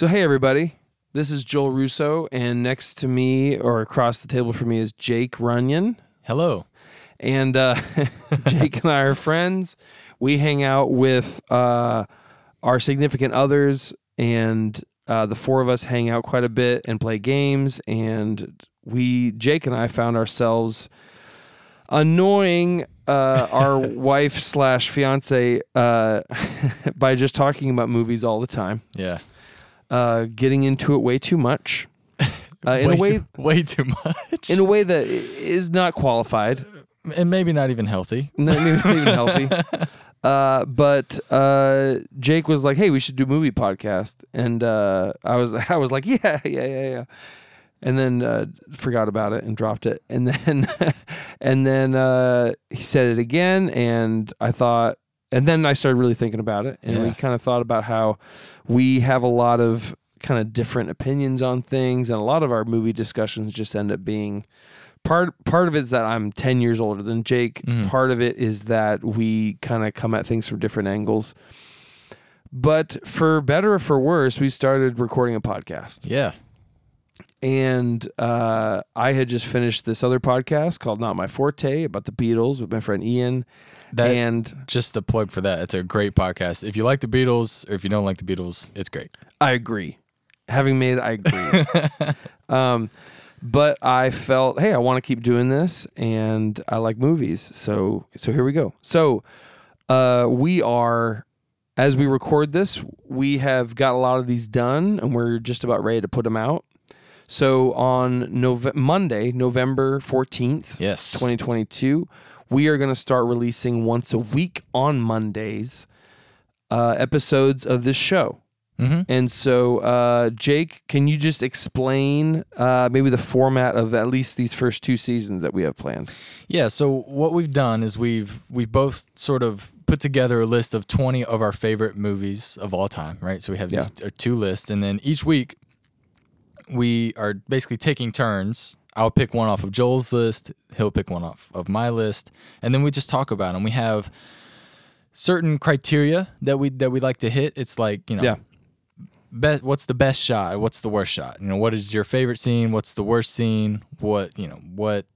So, hey, everybody. This is Joel Russo, and next to me or across the table from me is Jake Runyon. Hello. And uh, Jake and I are friends. We hang out with uh, our significant others, and uh, the four of us hang out quite a bit and play games. And we, Jake and I, found ourselves annoying uh, our wife slash fiance uh, by just talking about movies all the time, Yeah. Uh, getting into it way too much, uh, in way a way too, way too much. in a way that is not qualified, and maybe not even healthy. not even, not even healthy. Uh, but uh, Jake was like, "Hey, we should do movie podcast," and uh, I was I was like, "Yeah, yeah, yeah, yeah." And then uh, forgot about it and dropped it, and then and then uh, he said it again, and I thought, and then I started really thinking about it, and we kind of thought about how we have a lot of kind of different opinions on things, and a lot of our movie discussions just end up being part part of it is that I'm 10 years older than Jake. Mhm. Part of it is that we kind of come at things from different angles. But for better or for worse, we started recording a podcast. Yeah. And uh, I had just finished this other podcast called Not My Forte about the Beatles with my friend Ian. That and just a plug for that. It's a great podcast. If you like the Beatles or if you don't like the Beatles, it's great. I agree. Having made it, I agree. um, but I felt, hey, I want to keep doing this, and I like movies, so so here we go. So uh, we are, as we record this, we have got a lot of these done, and we're just about ready to put them out. So on Nove- Monday, November fourteenth, Yes. 2022, we are going to start releasing once a week on Mondays uh, episodes of this show. hmm And so, uh, Jake, can you just explain uh, maybe the format of at least these first two seasons that we have planned? Yeah. So what we've done is we've we've both sort of put together a list of 20 of our favorite movies of all time, right? So we have these uh, two lists, and then each week we are basically taking turns. I'll pick one off of Joel's list. He'll pick one off of my list, and then we just talk about them. We have certain criteria that we that we like to hit. It's like you know, Yeah. best what's the best shot what's the worst shot you know what is your favorite scene what's the worst scene what you know what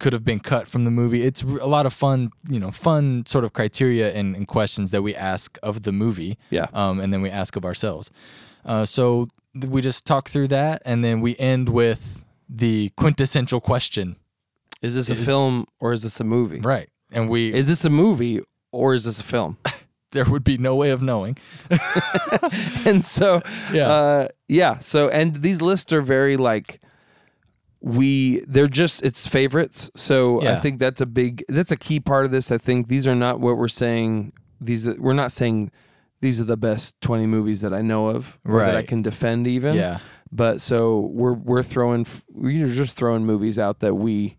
could have been cut from the movie it's a lot of fun you know fun sort of criteria and, and questions that we ask of the movie Yeah. um, and then we ask of ourselves uh, so we just talk through that and then we end with the quintessential question Is this a film or is this a movie? right and we Is this a movie or is this a film? there would be no way of knowing and so, Yeah. uh, yeah. So, and these lists are very like we they're just it's favorites. So I think that's a big that's a key part of this. I think these are not what we're saying. These we're not saying these are the best twenty movies that I know of or that I can defend even. yeah But so we're we're throwing we're just throwing movies out that we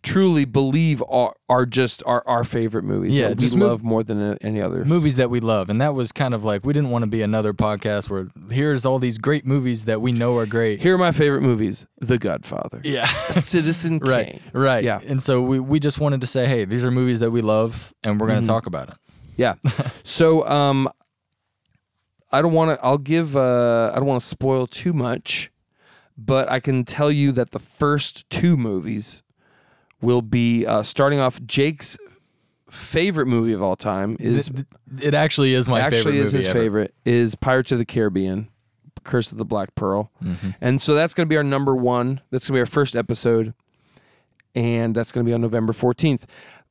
truly believe are are just our, our favorite movies. Yeah, that we love more than any other. movies that we love and that was kind of like we didn't want to be another podcast where here's all these great movies that we know are great Here are my favorite movies: The Godfather, yeah Citizen right Kane. right Yeah. and so we, we just wanted to say hey these are movies that we love and we're going to Mhm. talk about it Yeah. so um, I don't want to. I'll give. Uh, I don't want to spoil too much, but I can tell you that the first two movies will be uh, starting off. Jake's favorite movie of all time is th- it actually is my favorite. Actually favorite is his ever. favorite is Pirates of the Caribbean, Curse of the Black Pearl, Mhm. and so that's going to be our number one. That's going to be our first episode, and that's going to be on November fourteenth.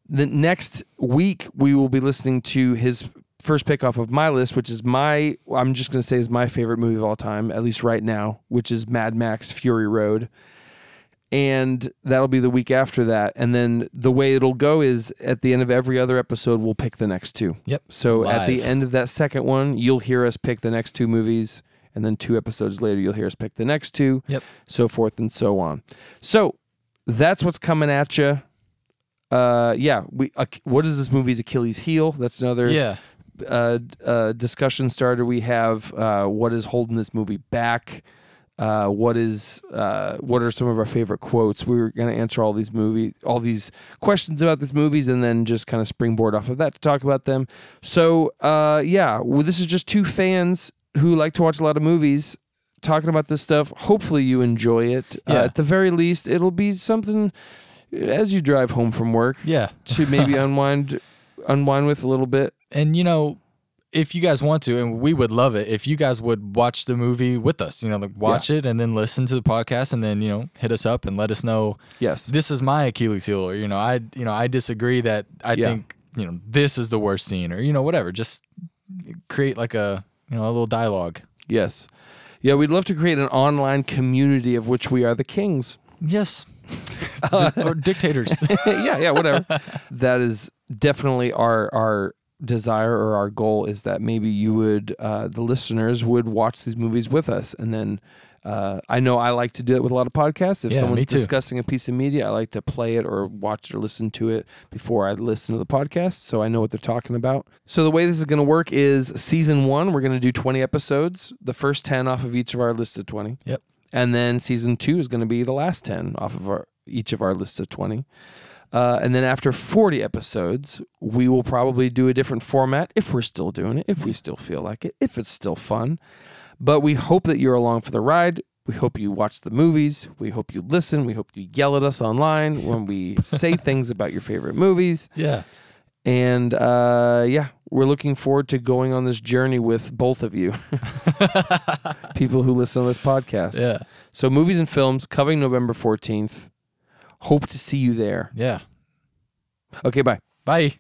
The next week we will be listening to his first pick off of my list, which is my I'm just going to say is my favorite movie of all time, at least right now, which is Mad Max Fury Road. And that'll be the week after that. And then the way it'll go is at the end of every other episode, we'll pick the next two. Yep. So at the end of that second one, you'll hear us pick the next two movies, and then two episodes later, you'll hear us pick the next two. Yep. So forth and so on. So that's what's coming at you. Uh, yeah. We. Uh, what is this movie's Achilles' heel? That's another Yeah. uh, uh, discussion starter. We have uh, what is holding this movie back. Uh, what is uh, what are some of our favorite quotes? We are going to answer all these movie, all these questions about these movies, and then just kind of springboard off of that to talk about them. So uh, yeah, well, this is just two fans who like to watch a lot of movies talking about this stuff. Hopefully, you enjoy it. Uh, Yeah. at the very least, it'll be something as you drive home from work Yeah. to maybe unwind unwind with a little bit. And you know, if you guys want to, and we would love it if you guys would watch the movie with us. You know, like watch it and then listen to the podcast, and then you know hit us up and let us know Yes. this is my Achilles heel, or you know, I you know I disagree that I Yeah. think you know this is the worst scene, or you know whatever. Just create like a you know a little dialogue. Yes. Yeah, we'd love to create an online community of which we are the kings. Yes. or dictators. yeah, yeah, whatever. that is definitely our our desire or our goal is that maybe you would uh, the listeners would watch these movies with us and then uh, I know I like to do it with a lot of podcasts. If Yeah, someone's discussing a piece of media, I like to play it or watch it or listen to it before I listen to the podcast so I know what they're talking about. So, the way this is going to work is season one, we're going to do 20 episodes, the first 10 off of each of our list of 20. Yep. And then season two is going to be the last 10 off of our each of our lists of 20. Uh, and then after 40 episodes, we will probably do a different format if we're still doing it, if we still feel like it, if it's still fun. But we hope that you're along for the ride. We hope you watch the movies. We hope you listen. We hope you yell at us online when we say things about your favorite movies. yeah. And uh, yeah, we're looking forward to going on this journey with both of you, people who listen to this podcast. Yeah. So, movies and films coming November 14th. Hope to see you there. Yeah. Okay, bye. Bye.